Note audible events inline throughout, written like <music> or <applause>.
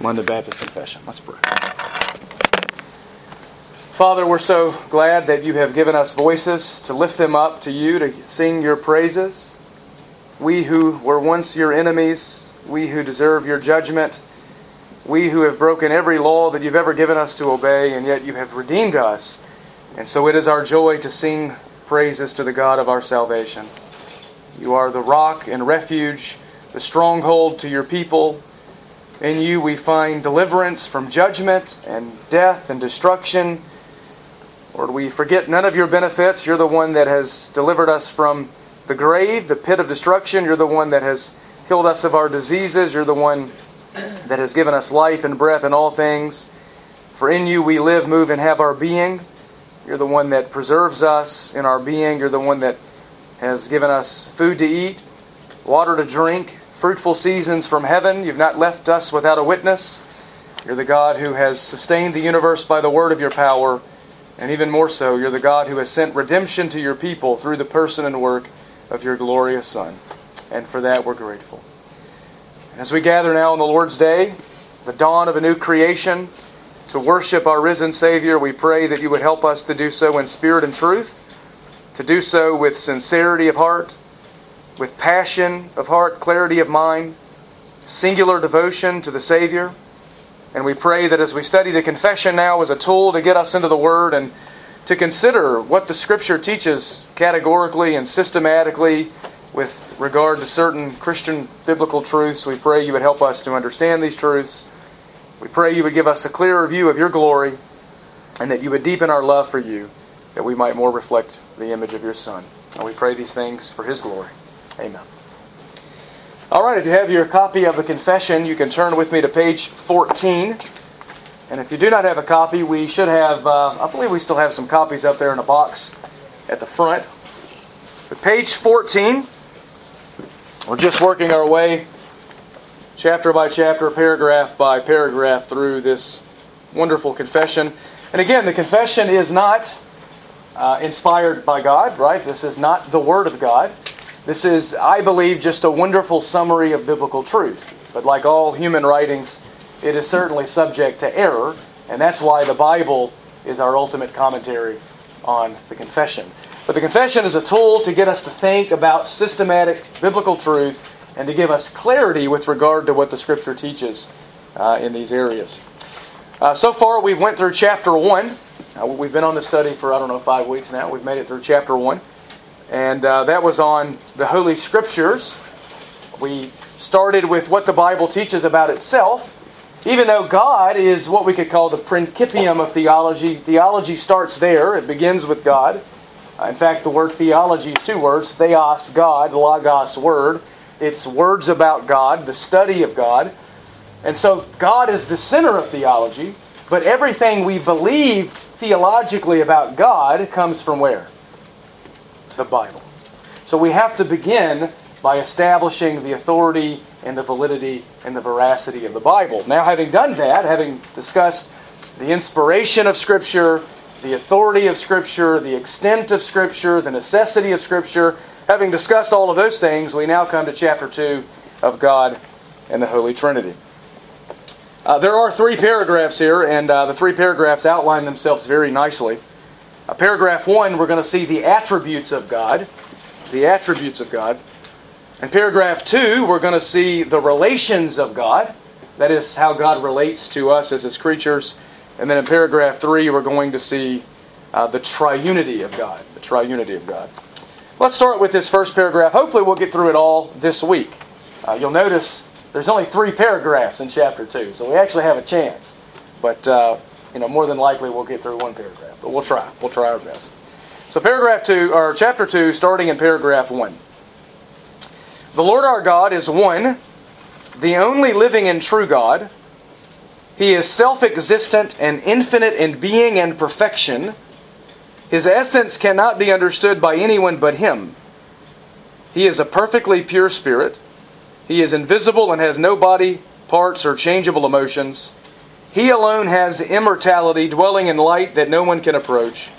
London Baptist Confession. Let's pray. Father, we're so glad that you have given us voices to lift them up to you, to sing your praises. We who were once your enemies, we who deserve your judgment, we who have broken every law that you've ever given us to obey, and yet you have redeemed us. And so it is our joy to sing praises to the God of our salvation. You are the rock and refuge, the stronghold to your people. In you we find deliverance from judgment and death and destruction. Lord, we forget none of your benefits. You're the one that has delivered us from the grave, the pit of destruction. You're the one that has healed us of our diseases. You're the one that has given us life and breath and all things. For in you we live, move, and have our being. You're the one that preserves us in our being. You're the one that has given us food to eat, water to drink, fruitful seasons from heaven. You've not left us without a witness. You're the God who has sustained the universe by the word of your power. And even more so, you're the God who has sent redemption to your people through the person and work of your glorious Son. And for that, we're grateful. As we gather now on the Lord's Day, the dawn of a new creation, to worship our risen Savior, we pray that you would help us to do so in spirit and truth, to do so with sincerity of heart, with passion of heart, clarity of mind, singular devotion to the Savior. And we pray that as we study the confession now as a tool to get us into the Word and to consider what the Scripture teaches categorically and systematically with regard to certain Christian biblical truths, we pray you would help us to understand these truths. We pray you would give us a clearer view of your glory and that you would deepen our love for you, that we might more reflect the image of your Son. And we pray these things for his glory. Amen. All right, if you have your copy of the confession, you can turn with me to page 14. And if you do not have a copy, we should have, uh, I believe we still have some copies up there in a box at the front. But page 14, we're just working our way chapter by chapter, paragraph by paragraph through this wonderful confession. And again, the confession is not uh, inspired by God, right? This is not the Word of God. This is, I believe, just a wonderful summary of biblical truth. But like all human writings, it is certainly subject to error, and that's why the Bible is our ultimate commentary on the confession. But the confession is a tool to get us to think about systematic biblical truth and to give us clarity with regard to what the Scripture teaches uh, in these areas. Uh, so far, we've went through chapter one. Uh, we've been on the study for I don't know five weeks now. We've made it through chapter one and uh, that was on the Holy Scriptures. We started with what the Bible teaches about itself. Even though God is what we could call the principium of theology, theology starts there. It begins with God. Uh, in fact, the word theology is two words theos, God, logos, word. It's words about God, the study of God. And so God is the center of theology, but everything we believe theologically about God comes from where? The Bible. So we have to begin by establishing the authority and the validity and the veracity of the Bible. Now, having done that, having discussed the inspiration of Scripture, the authority of Scripture, the extent of Scripture, the necessity of Scripture, having discussed all of those things, we now come to chapter 2 of God and the Holy Trinity. Uh, there are three paragraphs here, and uh, the three paragraphs outline themselves very nicely. Uh, paragraph 1, we're going to see the attributes of God. The attributes of God. In paragraph 2, we're going to see the relations of God. That is, how God relates to us as His creatures. And then in paragraph 3, we're going to see uh, the triunity of God. The triunity of God. Let's start with this first paragraph. Hopefully, we'll get through it all this week. Uh, you'll notice there's only three paragraphs in chapter 2, so we actually have a chance. But, uh, you know, more than likely, we'll get through one paragraph but we'll try. We'll try our best. So, paragraph 2, or chapter 2, starting in paragraph 1. The Lord our God is one, the only living and true God. He is self existent and infinite in being and perfection. His essence cannot be understood by anyone but Him. He is a perfectly pure spirit. He is invisible and has no body, parts, or changeable emotions. He alone has immortality, dwelling in light that no one can approach.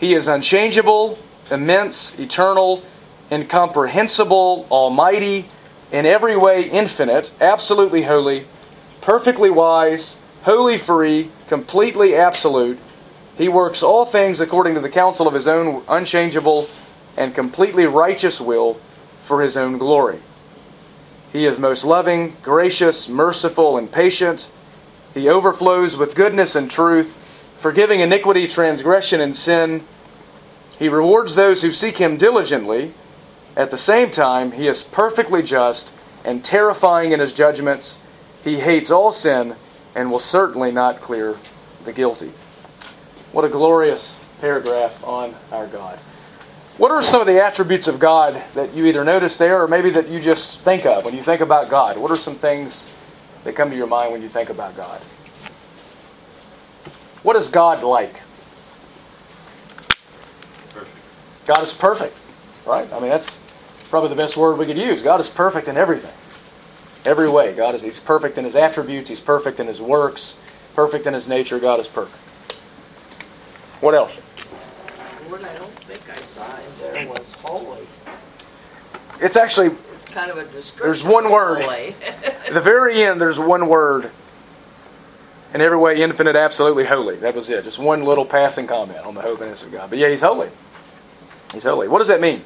He is unchangeable, immense, eternal, incomprehensible, almighty, in every way infinite, absolutely holy, perfectly wise, wholly free, completely absolute. He works all things according to the counsel of his own unchangeable and completely righteous will for his own glory. He is most loving, gracious, merciful, and patient. He overflows with goodness and truth, forgiving iniquity, transgression, and sin. He rewards those who seek him diligently. At the same time, he is perfectly just and terrifying in his judgments. He hates all sin and will certainly not clear the guilty. What a glorious paragraph on our God. What are some of the attributes of God that you either notice there or maybe that you just think of when you think about God? What are some things that come to your mind when you think about God? What is God like? Perfect. God is perfect, right? I mean, that's probably the best word we could use. God is perfect in everything, every way. God is He's perfect in His attributes. He's perfect in His works. Perfect in His nature. God is perfect. What else? What I don't think I saw in there was holy. It's actually It's kind of a description. There's one word. <laughs> At the very end. There's one word. In every way, infinite, absolutely holy. That was it. Just one little passing comment on the holiness of God. But yeah, He's holy. He's holy. What does that mean?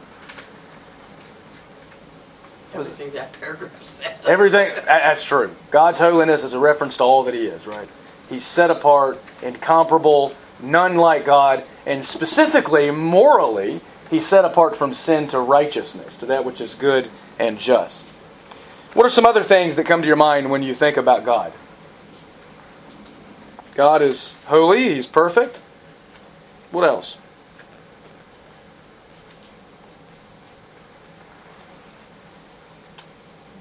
Everything that paragraph said. Everything, that's true. God's holiness is a reference to all that He is, right? He's set apart, incomparable, none like God, and specifically, morally, He's set apart from sin to righteousness, to that which is good and just. What are some other things that come to your mind when you think about God? God is holy, He's perfect. What else?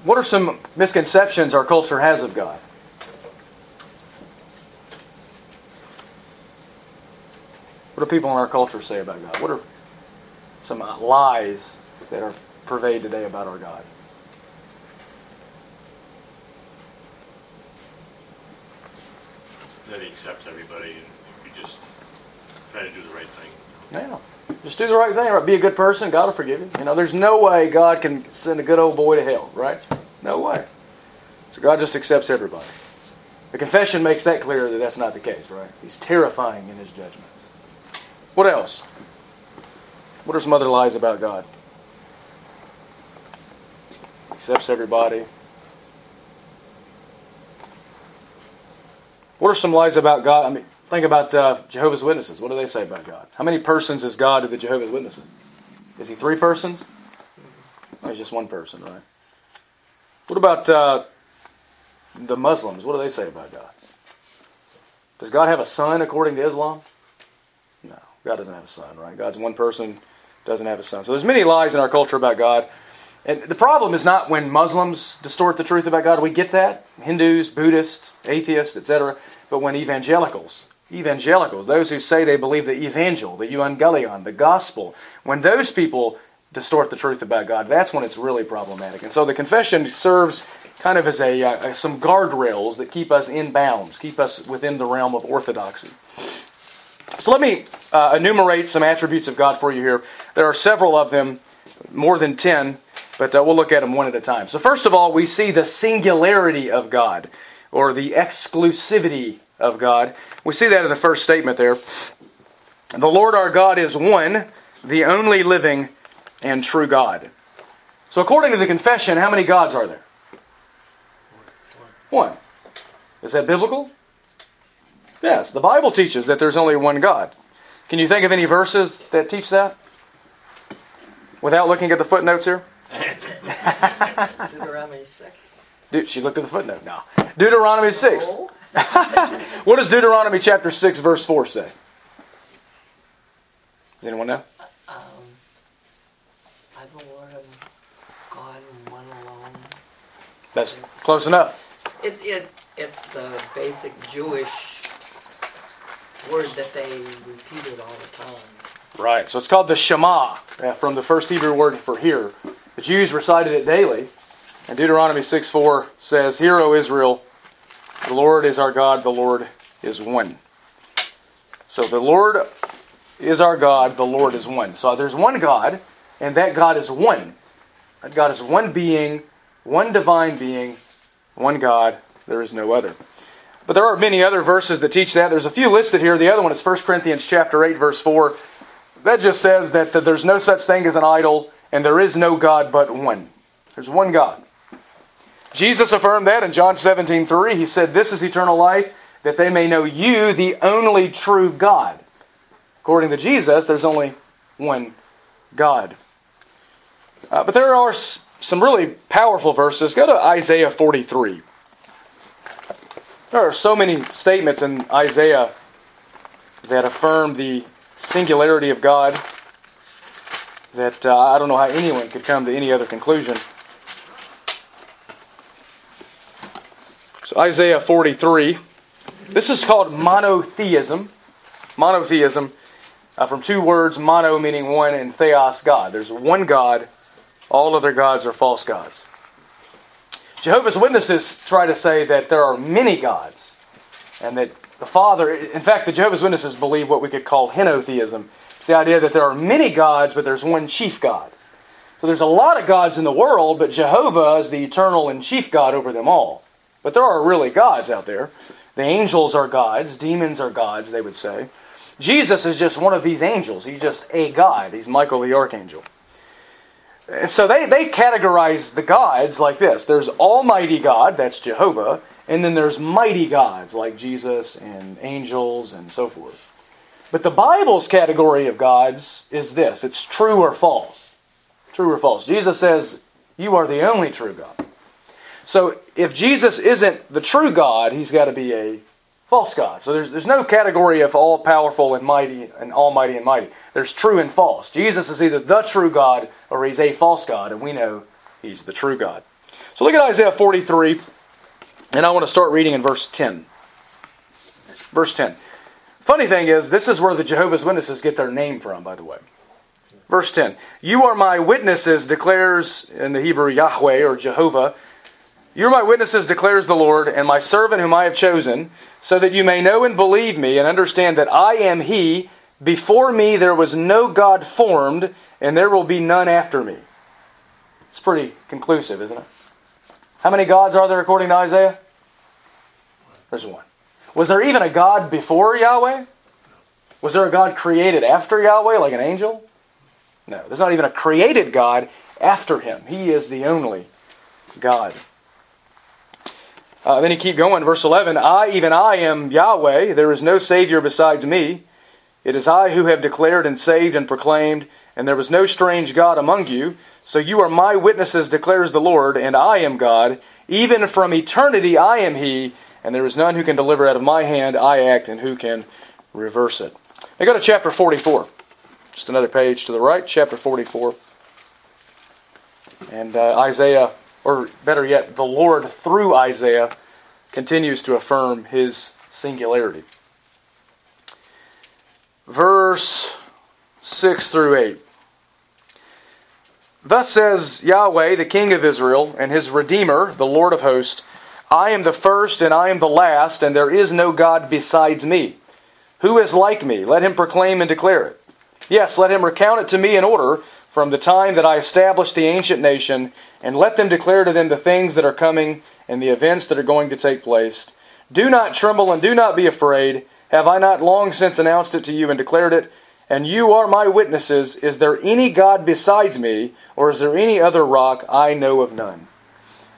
What are some misconceptions our culture has of God? What do people in our culture say about God? What are some lies that are pervaded today about our God? That he accepts everybody and you just try to do the right thing. Yeah. Just do the right thing, right? Be a good person, God will forgive you. You know, there's no way God can send a good old boy to hell, right? No way. So God just accepts everybody. The confession makes that clear that that's not the case, right? He's terrifying in his judgments. What else? What are some other lies about God? Accepts everybody. What are some lies about God? I mean, think about uh, Jehovah's Witnesses. What do they say about God? How many persons is God to the Jehovah's Witnesses? Is he three persons? Or he's just one person, right? What about uh, the Muslims? What do they say about God? Does God have a son according to Islam? No, God doesn't have a son, right? God's one person, doesn't have a son. So there's many lies in our culture about God. And the problem is not when Muslims distort the truth about God. We get that. Hindus, Buddhists, atheists, etc. But when evangelicals, evangelicals, those who say they believe the evangel, the evangelion, the gospel, when those people distort the truth about God, that's when it's really problematic. And so the confession serves kind of as a uh, some guardrails that keep us in bounds, keep us within the realm of orthodoxy. So let me uh, enumerate some attributes of God for you here. There are several of them, more than 10, but uh, we'll look at them one at a time. So, first of all, we see the singularity of God, or the exclusivity of God. We see that in the first statement there. The Lord our God is one, the only living and true God. So, according to the confession, how many gods are there? One. Is that biblical? Yes, the Bible teaches that there's only one God. Can you think of any verses that teach that? Without looking at the footnotes here? <laughs> Deuteronomy 6. Dude, she looked at the footnote now. Deuteronomy 6. Oh, <laughs> What does Deuteronomy chapter 6, verse 4 say? Does anyone know? um, I the Lord am God and one alone. That's close enough. It, it, it's the basic Jewish word that they repeated all the time. Right. So it's called the Shema, uh, from the first Hebrew word for hear. The Jews recited it daily. And Deuteronomy 6 4 says, Hear, O Israel, the Lord is our God, the Lord is one. So the Lord is our God, the Lord is one. So there's one God, and that God is one. That God is one being, one divine being, one God, There is no other. But there are many other verses that teach that. There's a few listed here. The other one is 1 Corinthians chapter 8 verse 4. That just says that, that there's no such thing as an idol and there is no God but one. There's one God. Jesus affirmed that in John 17 3. He said, This is eternal life, that they may know you, the only true God. According to Jesus, there's only one God. Uh, but there are some really powerful verses. Go to Isaiah 43. There are so many statements in Isaiah that affirm the singularity of God that uh, I don't know how anyone could come to any other conclusion. So, Isaiah 43. This is called monotheism. Monotheism, uh, from two words mono meaning one and theos, God. There's one God, all other gods are false gods. Jehovah's Witnesses try to say that there are many gods, and that the Father, in fact, the Jehovah's Witnesses believe what we could call henotheism. It's the idea that there are many gods, but there's one chief God. So there's a lot of gods in the world, but Jehovah is the eternal and chief God over them all. But there are really gods out there. The angels are gods, demons are gods, they would say. Jesus is just one of these angels. He's just a God. He's Michael the archangel. And so they, they categorize the gods like this there's Almighty God, that's Jehovah, and then there's mighty gods like Jesus and angels and so forth. But the Bible's category of gods is this it's true or false. True or false. Jesus says, You are the only true God. So if Jesus isn't the true God, he's got to be a false God. So there's, there's no category of all powerful and mighty and almighty and mighty. There's true and false. Jesus is either the true God or he's a false God, and we know he's the true God. So look at Isaiah 43, and I want to start reading in verse 10. Verse 10. Funny thing is, this is where the Jehovah's Witnesses get their name from, by the way. Verse 10 You are my witnesses, declares in the Hebrew Yahweh or Jehovah. You are my witnesses, declares the Lord, and my servant whom I have chosen, so that you may know and believe me and understand that I am He. Before me there was no God formed, and there will be none after me. It's pretty conclusive, isn't it? How many gods are there according to Isaiah? There's one. Was there even a God before Yahweh? Was there a God created after Yahweh, like an angel? No, there's not even a created God after him. He is the only God. Uh, then he keep going, verse 11. I, even I, am Yahweh. There is no Savior besides me. It is I who have declared and saved and proclaimed, and there was no strange God among you. So you are my witnesses, declares the Lord, and I am God. Even from eternity I am He, and there is none who can deliver out of my hand. I act, and who can reverse it. Now go to chapter 44. Just another page to the right, chapter 44. And uh, Isaiah or better yet, the Lord through Isaiah continues to affirm his singularity. Verse 6 through 8. Thus says Yahweh, the King of Israel, and his Redeemer, the Lord of hosts I am the first and I am the last, and there is no God besides me. Who is like me? Let him proclaim and declare it. Yes, let him recount it to me in order from the time that I established the ancient nation, and let them declare to them the things that are coming and the events that are going to take place. Do not tremble and do not be afraid. Have I not long since announced it to you and declared it? And you are my witnesses. Is there any God besides me, or is there any other rock? I know of none.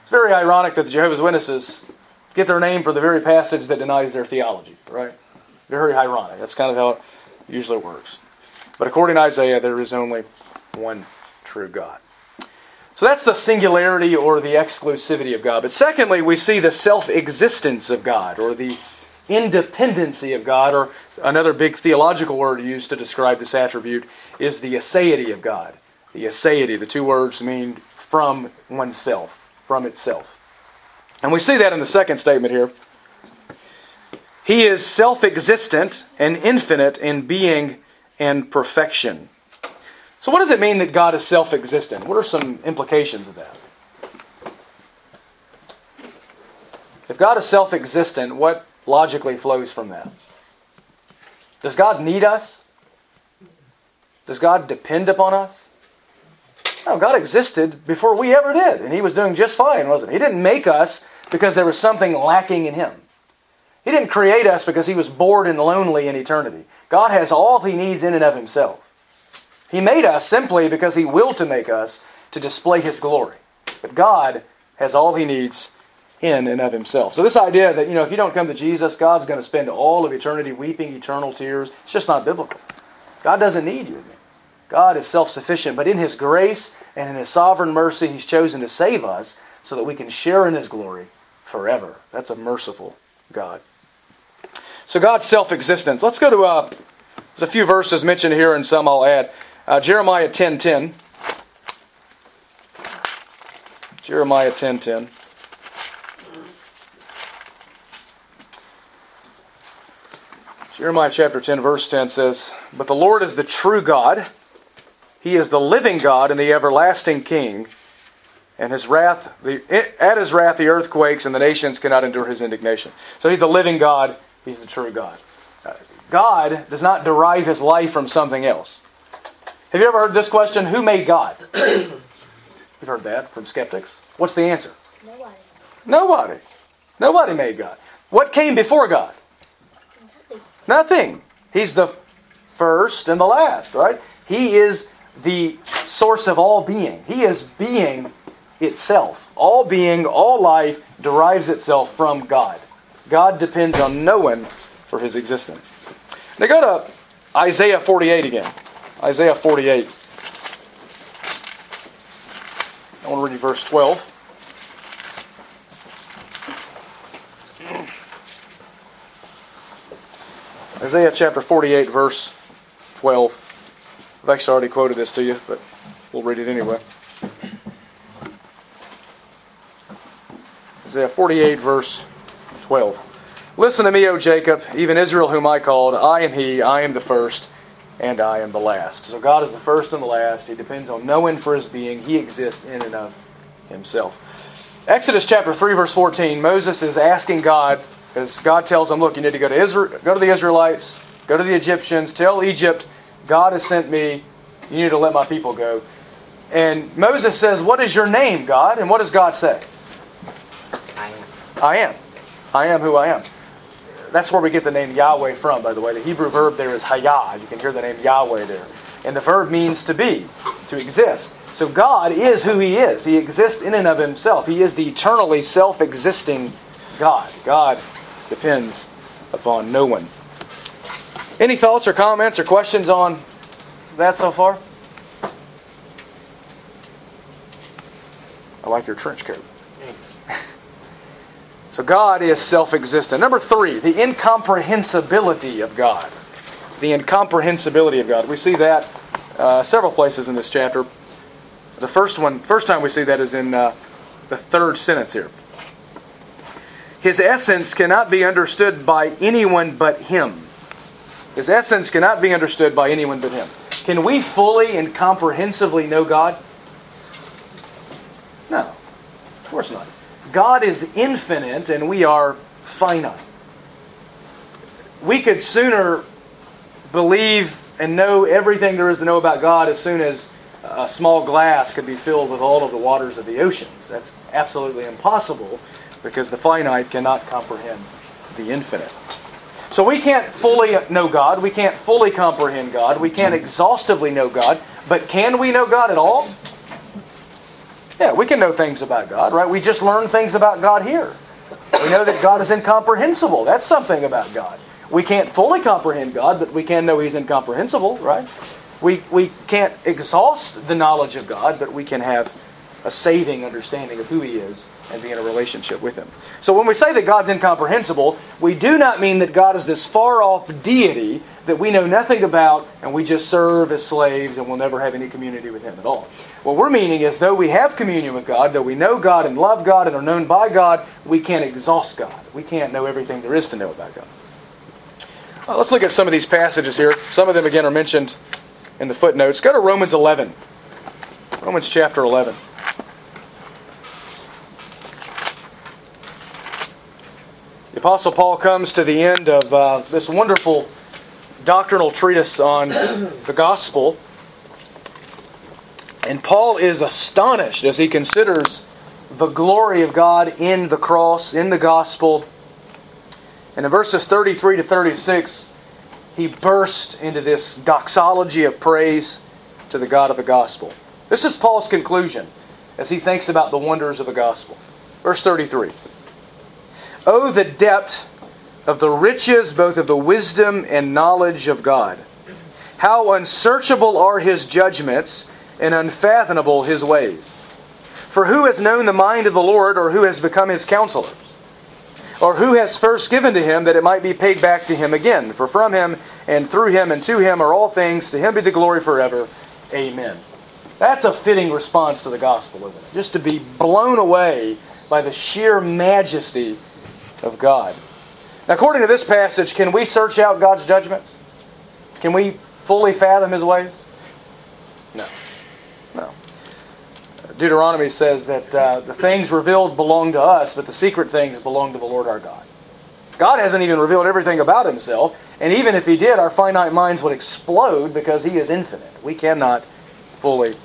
It's very ironic that the Jehovah's Witnesses get their name for the very passage that denies their theology, right? Very ironic. That's kind of how it usually works. But according to Isaiah, there is only one true God. So that's the singularity or the exclusivity of God. But secondly, we see the self existence of God or the independency of God, or another big theological word used to describe this attribute is the aseity of God. The aseity, the two words mean from oneself, from itself. And we see that in the second statement here. He is self existent and infinite in being and perfection. So, what does it mean that God is self existent? What are some implications of that? If God is self existent, what logically flows from that? Does God need us? Does God depend upon us? No, God existed before we ever did, and He was doing just fine, wasn't He? He didn't make us because there was something lacking in him. He didn't create us because he was bored and lonely in eternity. God has all he needs in and of himself. He made us simply because he willed to make us to display his glory. But God has all he needs in and of himself. So this idea that, you know, if you don't come to Jesus, God's going to spend all of eternity weeping eternal tears, it's just not biblical. God doesn't need you. God is self-sufficient, but in his grace and in his sovereign mercy, he's chosen to save us so that we can share in his glory forever. That's a merciful God. So God's self-existence. Let's go to uh, there's a few verses mentioned here and some I'll add. Uh, Jeremiah 10:10. Jeremiah 10:10. Jeremiah chapter 10 verse 10 says, "But the Lord is the true God. He is the living God and the everlasting King." And his wrath, the, at his wrath, the earth quakes, and the nations cannot endure his indignation. So he's the living God. He's the true God. Uh, God does not derive his life from something else. Have you ever heard this question? Who made God? <coughs> You've heard that from skeptics. What's the answer? Nobody. Nobody. Nobody made God. What came before God? Nothing. Nothing. He's the first and the last, right? He is the source of all being. He is being itself. All being, all life derives itself from God. God depends on no one for his existence. Now go to Isaiah 48 again. Isaiah 48. I want to read verse 12. Isaiah chapter 48, verse 12. I've already quoted this to you, but we'll read it anyway. Isaiah 48, verse 12. Listen to me, O Jacob, even Israel, whom I called. I am he, I am the first, and I am the last. So God is the first and the last. He depends on no one for his being. He exists in and of himself. Exodus chapter 3, verse 14, Moses is asking God because God tells him, look, you need to go to Israel, go to the Israelites, go to the Egyptians, tell Egypt, God has sent me, you need to let my people go. And Moses says, What is your name, God? And what does God say? I am. I am. I am who I am. That's where we get the name Yahweh from, by the way. The Hebrew verb there is hayah. You can hear the name Yahweh there. And the verb means to be, to exist. So God is who He is. He exists in and of Himself. He is the eternally self existing God. God depends upon no one. Any thoughts or comments or questions on that so far? I like your trench coat. So God is self existent. Number three, the incomprehensibility of God. The incomprehensibility of God. We see that uh, several places in this chapter. The first one, first time we see that is in uh, the third sentence here. His essence cannot be understood by anyone but Him. His essence cannot be understood by anyone but Him. Can we fully and comprehensively know God? No, of course not. God is infinite and we are finite. We could sooner believe and know everything there is to know about God as soon as a small glass could be filled with all of the waters of the oceans. That's absolutely impossible because the finite cannot comprehend the infinite. So we can't fully know God. We can't fully comprehend God. We can't exhaustively know God. But can we know God at all? Yeah, we can know things about God, right? We just learn things about God here. We know that God is incomprehensible. That's something about God. We can't fully comprehend God, but we can know He's incomprehensible, right? We, we can't exhaust the knowledge of God, but we can have a saving understanding of who He is and be in a relationship with Him. So when we say that God's incomprehensible, we do not mean that God is this far off deity that we know nothing about and we just serve as slaves and we'll never have any community with Him at all. What we're meaning is, though we have communion with God, though we know God and love God and are known by God, we can't exhaust God. We can't know everything there is to know about God. Let's look at some of these passages here. Some of them, again, are mentioned in the footnotes. Go to Romans 11. Romans chapter 11. The Apostle Paul comes to the end of uh, this wonderful doctrinal treatise on <coughs> the gospel. And Paul is astonished as he considers the glory of God in the cross, in the gospel. And in verses 33 to 36, he burst into this doxology of praise to the God of the gospel. This is Paul's conclusion as he thinks about the wonders of the gospel. Verse 33 Oh, the depth of the riches both of the wisdom and knowledge of God! How unsearchable are his judgments and unfathomable his ways! For who has known the mind of the Lord, or who has become his counselor? Or who has first given to him that it might be paid back to him again? For from him and through him and to him are all things. To him be the glory forever. Amen. That's a fitting response to the gospel, isn't it? Just to be blown away by the sheer majesty of God. Now, according to this passage, can we search out God's judgments? Can we fully fathom his ways? No. No. Deuteronomy says that uh, the things revealed belong to us, but the secret things belong to the Lord our God. God hasn't even revealed everything about himself, and even if he did, our finite minds would explode because he is infinite. We cannot fully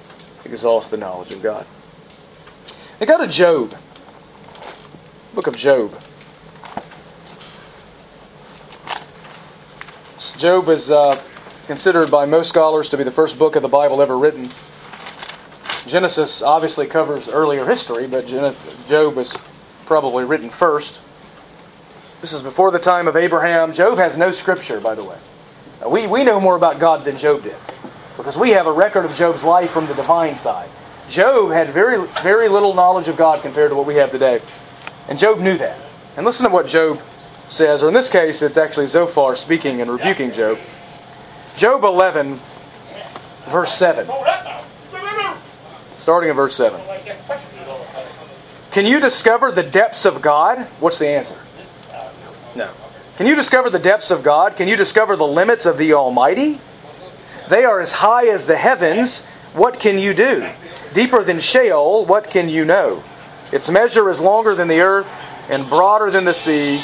exhaust the knowledge of God. Now go to Job. Book of Job. Job is uh, considered by most scholars to be the first book of the Bible ever written. Genesis obviously covers earlier history, but Job was probably written first. This is before the time of Abraham. Job has no scripture, by the way. We, we know more about God than Job did because we have a record of Job's life from the divine side. Job had very, very little knowledge of God compared to what we have today. And Job knew that. And listen to what Job says, or in this case, it's actually Zophar speaking and rebuking Job. Job 11, verse 7. Starting in verse 7. Can you discover the depths of God? What's the answer? No. Can you discover the depths of God? Can you discover the limits of the Almighty? They are as high as the heavens. What can you do? Deeper than Sheol, what can you know? Its measure is longer than the earth and broader than the sea.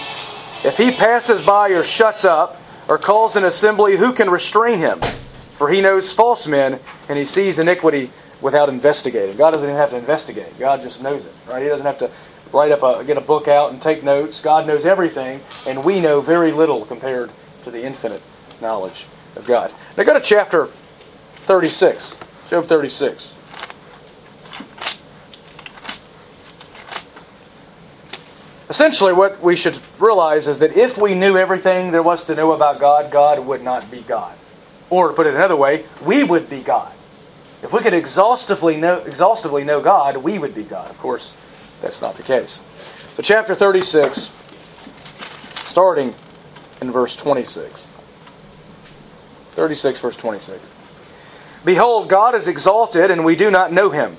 If he passes by or shuts up or calls an assembly, who can restrain him? For he knows false men and he sees iniquity without investigating. God doesn't even have to investigate. God just knows it, right? He doesn't have to write up a get a book out and take notes. God knows everything, and we know very little compared to the infinite knowledge of God. Now go to chapter 36. Job 36. Essentially, what we should realize is that if we knew everything there was to know about God, God would not be God. Or to put it another way, we would be God. If we could exhaustively know, exhaustively know God, we would be God. Of course, that's not the case. So, chapter 36, starting in verse 26. 36, verse 26. Behold, God is exalted, and we do not know him.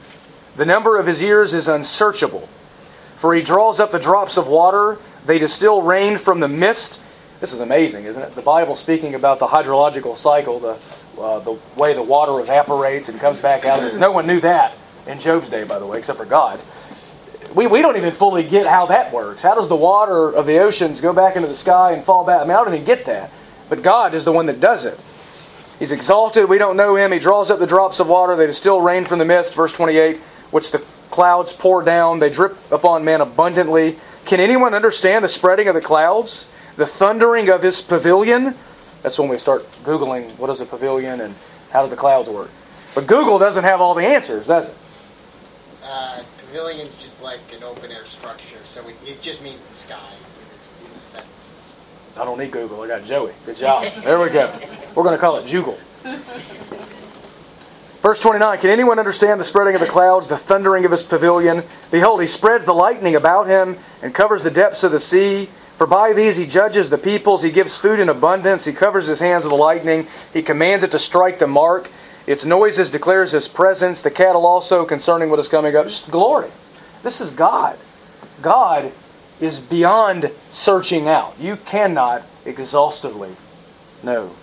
The number of his years is unsearchable. For he draws up the drops of water, they distill rain from the mist. This is amazing, isn't it? The Bible speaking about the hydrological cycle, the, uh, the way the water evaporates and comes back out. No one knew that in Job's day, by the way, except for God. We, we don't even fully get how that works. How does the water of the oceans go back into the sky and fall back? I mean, I don't even get that. But God is the one that does it. He's exalted. We don't know him. He draws up the drops of water. They distill rain from the mist, verse 28, which the clouds pour down. They drip upon men abundantly. Can anyone understand the spreading of the clouds? The thundering of his pavilion? That's when we start Googling what is a pavilion and how do the clouds work. But Google doesn't have all the answers, does it? Uh, pavilion's just like an open air structure, so it, it just means the sky in this, in this sense. I don't need Google. I got Joey. Good job. There we go. We're going to call it Jugal. <laughs> Verse 29 Can anyone understand the spreading of the clouds, the thundering of his pavilion? Behold, he spreads the lightning about him and covers the depths of the sea. For by these he judges the peoples. He gives food in abundance. He covers his hands with the lightning. He commands it to strike the mark. Its noises declares his presence. The cattle also concerning what is coming up. Just glory. This is God. God is beyond searching out. You cannot exhaustively know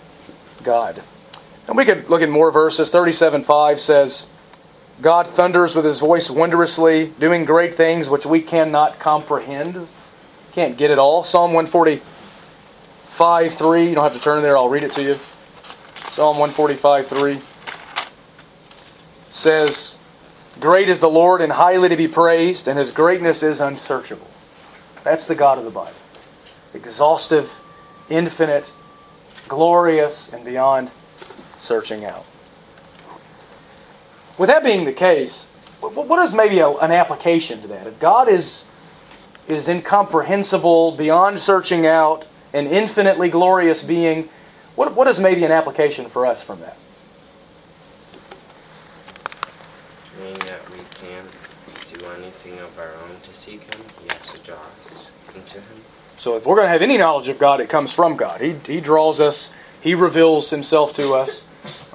God. And we could look at more verses. 37 5 says, God thunders with his voice wondrously, doing great things which we cannot comprehend. Can't get it all. Psalm 145 3. You don't have to turn there, I'll read it to you. Psalm 145 3 says, Great is the Lord and highly to be praised, and his greatness is unsearchable. That's the God of the Bible. Exhaustive, infinite, glorious, and beyond searching out. With that being the case, what is maybe a, an application to that? If God is, is incomprehensible, beyond searching out, an infinitely glorious being, what, what is maybe an application for us from that? Meaning that we can't do anything of our own to seek Him, He has to draw us into Him. So if we're going to have any knowledge of God, it comes from God. He, he draws us, He reveals Himself to us.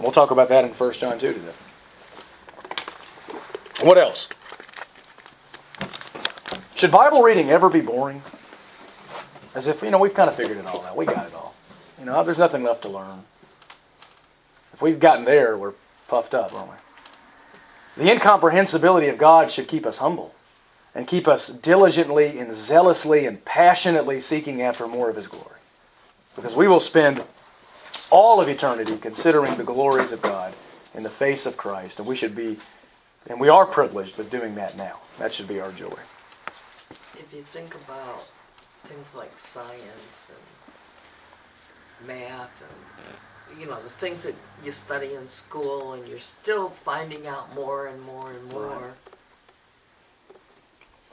We'll talk about that in 1 John 2 today. What else? Should Bible reading ever be boring? As if, you know, we've kind of figured it all out. We got it all. You know, there's nothing left to learn. If we've gotten there, we're puffed up, aren't we? The incomprehensibility of God should keep us humble and keep us diligently and zealously and passionately seeking after more of His glory. Because we will spend all of eternity considering the glories of God in the face of Christ, and we should be, and we are privileged with doing that now. That should be our joy. If you think about things like science and math and you know the things that you study in school and you're still finding out more and more and more.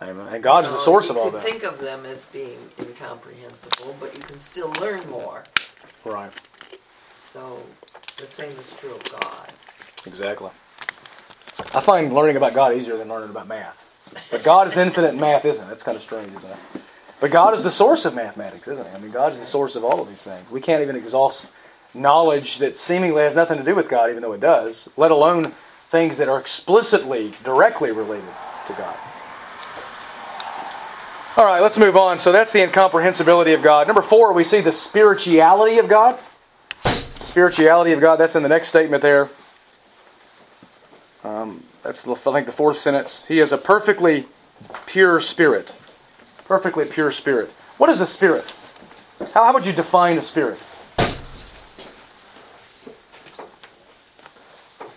Right. Amen. And God's you know, the source of all that. Think of them as being incomprehensible, but you can still learn more. Right. So the same is true of God. Exactly. I find learning about God easier than learning about math. But God is infinite math isn't. That's kind of strange, isn't it? But God is the source of mathematics, isn't He? I mean, God is the source of all of these things. We can't even exhaust knowledge that seemingly has nothing to do with God, even though it does, let alone things that are explicitly, directly related to God. All right, let's move on. So that's the incomprehensibility of God. Number four, we see the spirituality of God. Spirituality of God, that's in the next statement there. Um, that's, I think, the fourth sentence. He is a perfectly pure spirit perfectly pure spirit. What is a spirit? How, how would you define a spirit?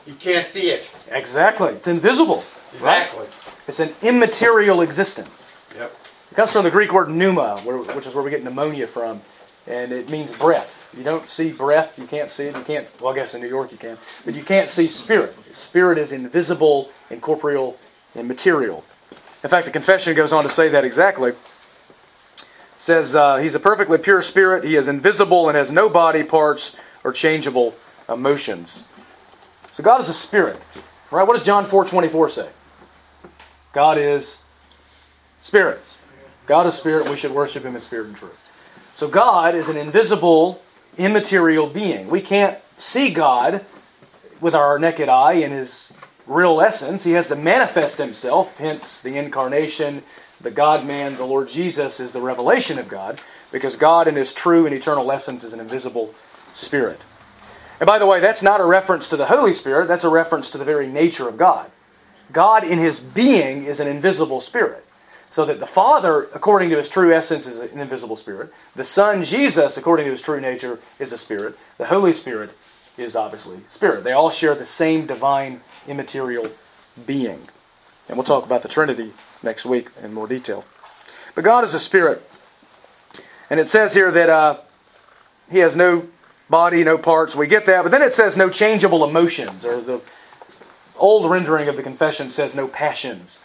You can't see it. Exactly. It's invisible. Exactly. Right? It's an immaterial existence. Yep. It comes from the Greek word pneuma, which is where we get pneumonia from, and it means breath. You don't see breath, you can't see it, you can't, well, I guess in New York you can, but you can't see spirit. Spirit is invisible, incorporeal, and material. In fact, the confession goes on to say that exactly. It says uh, he's a perfectly pure spirit. He is invisible and has no body parts or changeable emotions. So God is a spirit. Right? What does John 4:24 say? God is spirit. God is spirit. We should worship him in spirit and truth. So God is an invisible, immaterial being. We can't see God with our naked eye in his real essence. He has to manifest himself, hence the incarnation, the God man, the Lord Jesus is the revelation of God, because God in his true and eternal essence is an invisible spirit. And by the way, that's not a reference to the Holy Spirit, that's a reference to the very nature of God. God in his being is an invisible spirit. So that the Father, according to his true essence, is an invisible spirit. The Son, Jesus, according to his true nature, is a spirit. The Holy Spirit is obviously spirit. They all share the same divine immaterial being. And we'll talk about the Trinity next week in more detail. But God is a spirit. And it says here that uh, he has no body, no parts. We get that. But then it says no changeable emotions, or the old rendering of the confession says no passions.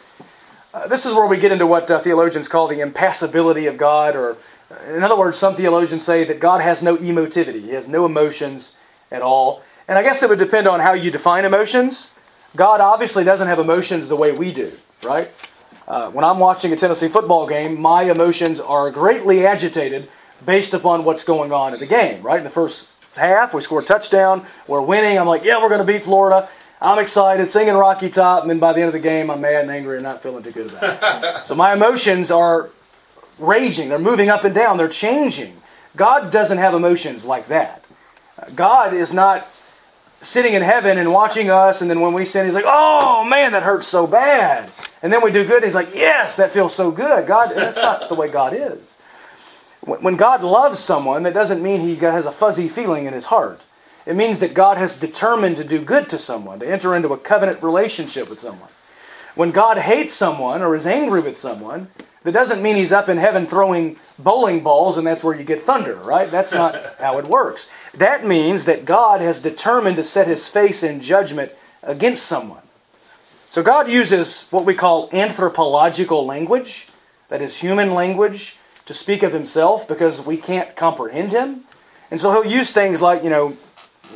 Uh, this is where we get into what uh, theologians call the impassibility of God, or uh, in other words, some theologians say that God has no emotivity, He has no emotions at all. And I guess it would depend on how you define emotions. God obviously doesn't have emotions the way we do, right? Uh, when I'm watching a Tennessee football game, my emotions are greatly agitated based upon what's going on in the game, right? In the first half, we score a touchdown, we're winning. I'm like, yeah, we're going to beat Florida. I'm excited, singing Rocky Top, and then by the end of the game, I'm mad and angry and not feeling too good about it. <laughs> so my emotions are raging, they're moving up and down, they're changing. God doesn't have emotions like that. God is not sitting in heaven and watching us, and then when we sin, He's like, oh man, that hurts so bad. And then we do good, and He's like, yes, that feels so good. God, that's not the way God is. When God loves someone, that doesn't mean He has a fuzzy feeling in His heart. It means that God has determined to do good to someone, to enter into a covenant relationship with someone. When God hates someone or is angry with someone, that doesn't mean he's up in heaven throwing bowling balls and that's where you get thunder, right? That's not <laughs> how it works. That means that God has determined to set his face in judgment against someone. So God uses what we call anthropological language, that is human language, to speak of himself because we can't comprehend him. And so he'll use things like, you know,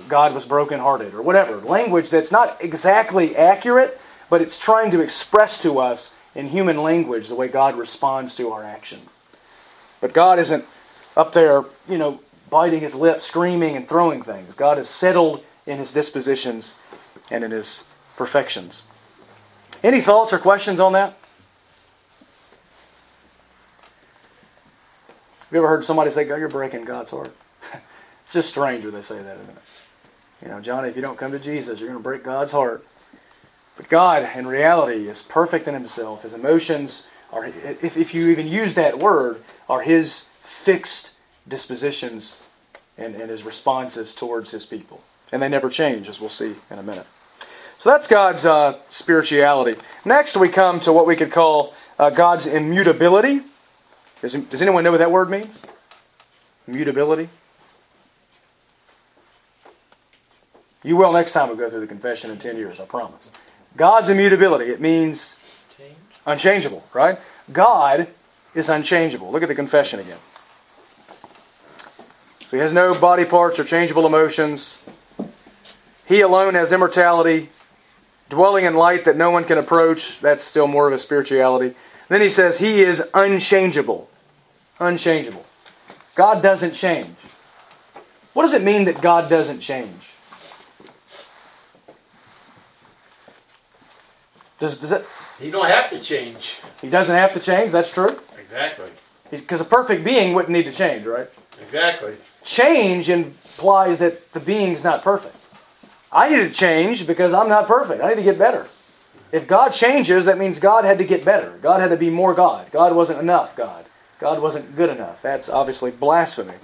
God was brokenhearted or whatever, language that's not exactly accurate, but it's trying to express to us in human language the way God responds to our actions. But God isn't up there, you know, biting his lips, screaming and throwing things. God is settled in his dispositions and in his perfections. Any thoughts or questions on that? Have you ever heard somebody say, "Oh, you're breaking God's heart"? <laughs> it's just strange when they say that, isn't it? You know, Johnny, if you don't come to Jesus, you're going to break God's heart. But God, in reality, is perfect in Himself. His emotions are, if, if you even use that word, are His fixed dispositions and, and His responses towards His people. And they never change, as we'll see in a minute. So that's God's uh, spirituality. Next, we come to what we could call uh, God's immutability. Does, does anyone know what that word means? Immutability? You will next time we go through the confession in 10 years, I promise. God's immutability, it means Change. unchangeable, right? God is unchangeable. Look at the confession again. So he has no body parts or changeable emotions. He alone has immortality, dwelling in light that no one can approach. That's still more of a spirituality. Then he says he is unchangeable. Unchangeable. God doesn't change. What does it mean that God doesn't change? Does, does it, He don't have to change. he doesn't have to change, that's true. Exactly. Because a perfect being wouldn't need to change, right? Exactly. Change implies that the being's not perfect. I need to change because I'm not perfect. I need to get better. If God changes, that means God had to get better. God had to be more God. God wasn't enough God. God wasn't good enough. That's obviously blasphemy.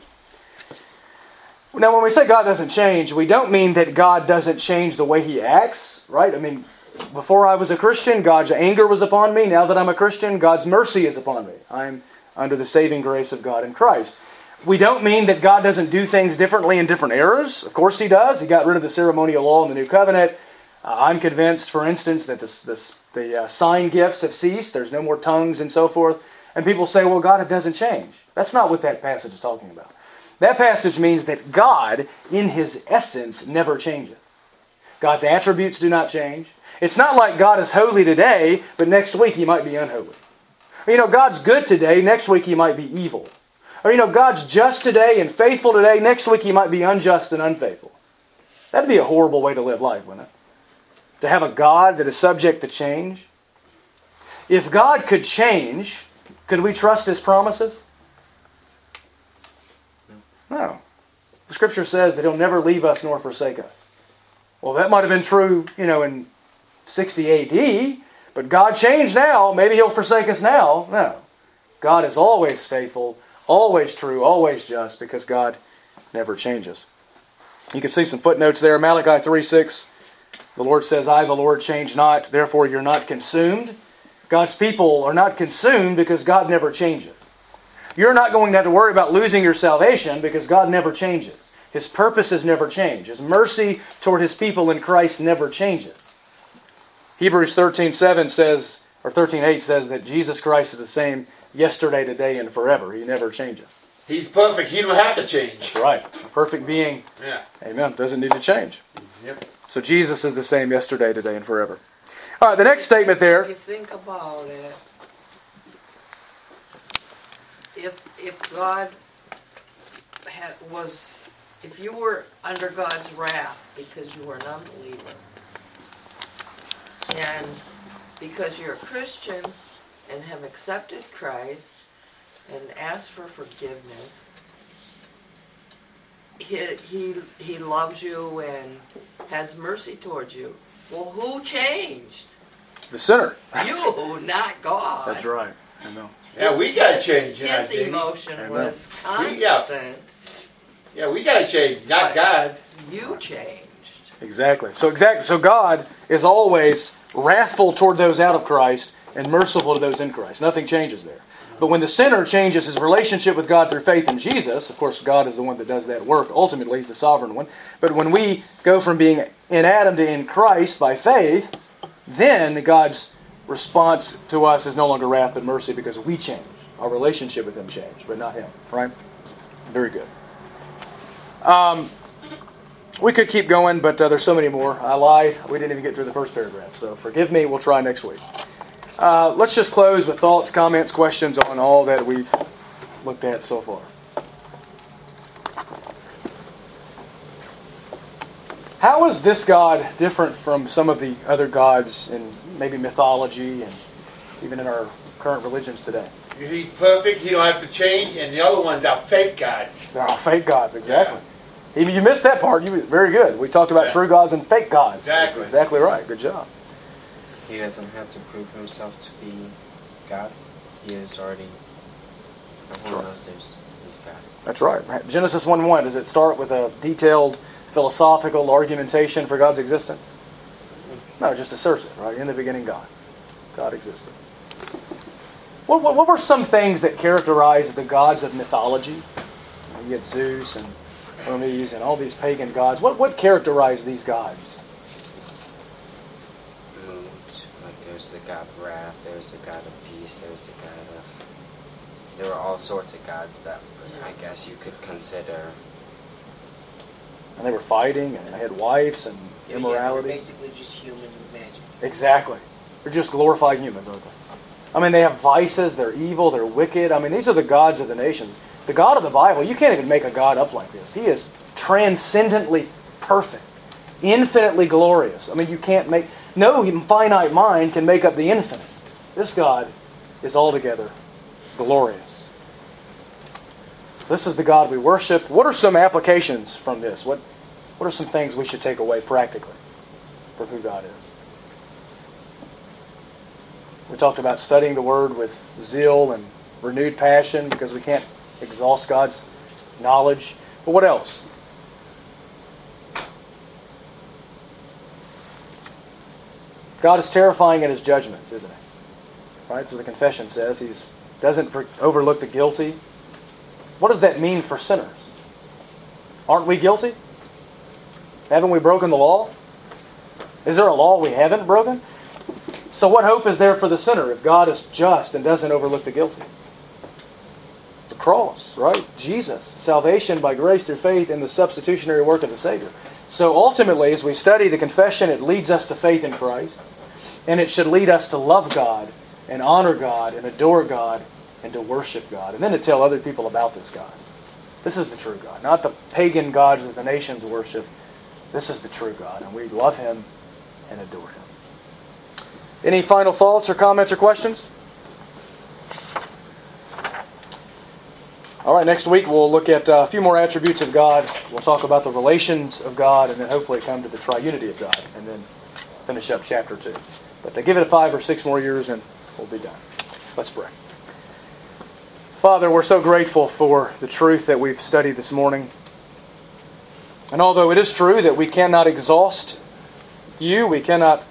Now, when we say God doesn't change, we don't mean that God doesn't change the way He acts, right? I mean, before I was a Christian, God's anger was upon me. Now that I'm a Christian, God's mercy is upon me. I'm under the saving grace of God in Christ. We don't mean that God doesn't do things differently in different eras. Of course, He does. He got rid of the ceremonial law in the New Covenant. Uh, I'm convinced, for instance, that this, this, the uh, sign gifts have ceased. There's no more tongues and so forth. And people say, well, God it doesn't change. That's not what that passage is talking about. That passage means that God, in His essence, never changes. God's attributes do not change. It's not like God is holy today, but next week He might be unholy. Or, you know, God's good today, next week He might be evil. Or, you know, God's just today and faithful today, next week He might be unjust and unfaithful. That'd be a horrible way to live life, wouldn't it? To have a God that is subject to change. If God could change, could we trust His promises? No. The Scripture says that He'll never leave us nor forsake us. Well, that might have been true, you know, in 60 AD, but God changed now. Maybe He'll forsake us now. No. God is always faithful, always true, always just, because God never changes. You can see some footnotes there. Malachi 3 6. The Lord says, I, the Lord, change not, therefore you're not consumed. God's people are not consumed because God never changes. You're not going to have to worry about losing your salvation because God never changes. His purposes never change. His mercy toward his people in Christ never changes. Hebrews 13:7 says or 13:8 says that Jesus Christ is the same yesterday, today and forever. He never changes. He's perfect. He don't have to change. That's right. A perfect being, Yeah. amen, doesn't need to change. Yep. So Jesus is the same yesterday, today and forever. All right, the next statement there. If you think about it, if if God had, was, if you were under God's wrath because you were an unbeliever, and because you're a Christian and have accepted Christ and asked for forgiveness, he, he, he loves you and has mercy towards you. Well, who changed? The sinner. You, <laughs> not God. That's right. I know. Yeah, we gotta change. Yeah, His Jamie. emotion Amen. was We- yeah. constant. Yeah, we gotta change. Not Right. God. You changed. Exactly. So exactly. So God is always wrathful toward those out of Christ and merciful to those in Christ. Nothing changes there. But when the sinner changes his relationship with God through faith in Jesus, of course, God is the one that does that work. Ultimately, He's the sovereign one. But when we go from being in Adam to in Christ by faith, then God's response to us is no longer wrath but mercy because we change. Our relationship with Him changed, but not Him. Right? Very good. Um, we could keep going, but uh, there's so many more. I lied. We didn't even get through the first paragraph. So forgive me. We'll try next week. Uh, let's just close with thoughts, comments, questions on all that we've looked at so far. How is this God different from some of the other gods in maybe mythology and even in our current religions today? He's perfect. He don't have to change. And the other ones are fake gods. They're all fake gods, exactly. Even you missed that part. You very good. We talked about Yeah. true gods and fake gods. Exactly. That's exactly right. Good job. He doesn't have to prove himself to be God. He is already. Everyone Sure. knows there's, he's God. That's right. Genesis 1 1, does it start with a detailed philosophical argumentation for God's existence? Mm-hmm. No, it just asserts it, right? In the beginning, God. God existed. What, what, what were some things that characterized the gods of mythology? You get Zeus and Hermes and all these pagan gods. What, what characterized these gods? Mood. Like there's the god of wrath, there's the god of peace, there's the god of. There were all sorts of gods that I guess you could consider. And they were fighting and they had wives and Yeah, they're immorality. basically just humans with magic. Exactly. They're just glorified humans, aren't they? I mean, they have vices, they're evil, they're wicked. I mean, these are the gods of the nations. The God of the Bible, you can't even make a God up like this. He is transcendently perfect, infinitely glorious. I mean, you can't make, no finite mind can make up the infinite. This God is altogether glorious. This is the God we worship. What are some applications from this? What, what are some things we should take away practically from who God is? We talked about studying the Word with zeal and renewed passion because we can't exhaust God's knowledge. But what else? God is terrifying in His judgments, isn't He? Right. So the confession says He doesn't overlook the guilty. What does that mean for sinners? Aren't we guilty? Haven't we broken the law? Is there a law we haven't broken? So, what hope is there for the sinner if God is just and doesn't overlook the guilty? The cross, right? Jesus. Salvation by grace through faith in the substitutionary work of the Savior. So, ultimately, as we study the confession, it leads us to faith in Christ. And it should lead us to love God and honor God and adore God and to worship God. And then to tell other people about this God. This is the true God, not the pagan gods that the nations worship. This is the true God, and we love Him and adore Him. Any final thoughts or comments or questions? All right, next week we'll look at uh, a few more attributes of God. We'll talk about the relations of God, and then hopefully come to the triunity of God, and then finish up chapter 2. But to give it five or six more years, and we'll be done. Let's pray. Father, we're so grateful for the truth that we've studied this morning. And although it is true that we cannot exhaust you, we cannot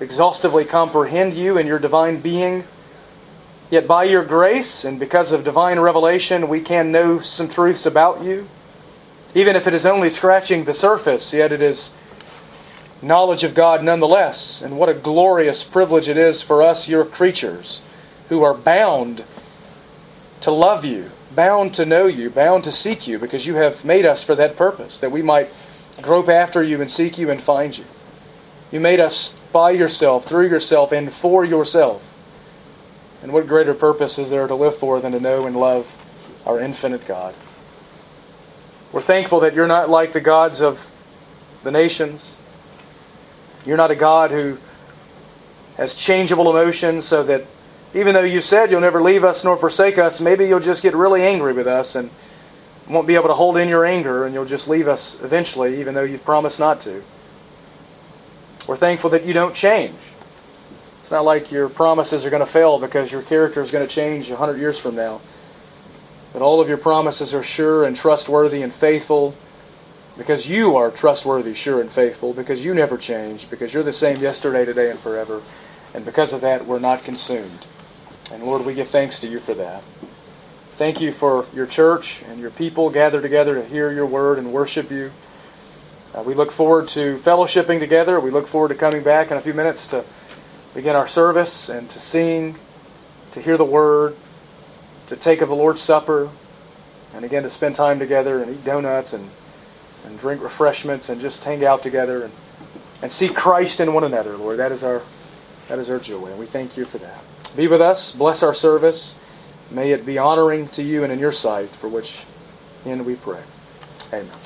exhaustively comprehend you and your divine being, yet by your grace and because of divine revelation, we can know some truths about you. Even if it is only scratching the surface, yet it is knowledge of God nonetheless. And what a glorious privilege it is for us, your creatures, who are bound to love you, bound to know you, bound to seek you, because you have made us for that purpose, that we might grope after you and seek you and find you. You made us by yourself, through yourself, and for yourself. And what greater purpose is there to live for than to know and love our infinite God? We're thankful that you're not like the gods of the nations. You're not a God who has changeable emotions so that even though you said you'll never leave us nor forsake us, maybe you'll just get really angry with us and won't be able to hold in your anger and you'll just leave us eventually, even though you've promised not to. We're thankful that you don't change. It's not like your promises are going to fail because your character is going to change a hundred years from now. But all of your promises are sure and trustworthy and faithful. because you are trustworthy, sure, and faithful, because you never change, because you're the same yesterday, today, and forever. And because of that, we're not consumed. And Lord, we give thanks to you for that. Thank you for your church and your people gathered together to hear your word and worship you. Uh, we look forward to fellowshipping together. We look forward to coming back in a few minutes to begin our service and to sing, to hear the word, to take of the Lord's Supper, and again to spend time together and eat donuts and, and drink refreshments and just hang out together and, and see Christ in one another, Lord. That is our that is our joy, and we thank you for that. Be with us, bless our service. May it be honoring to you and in your sight, for which in we pray. Amen.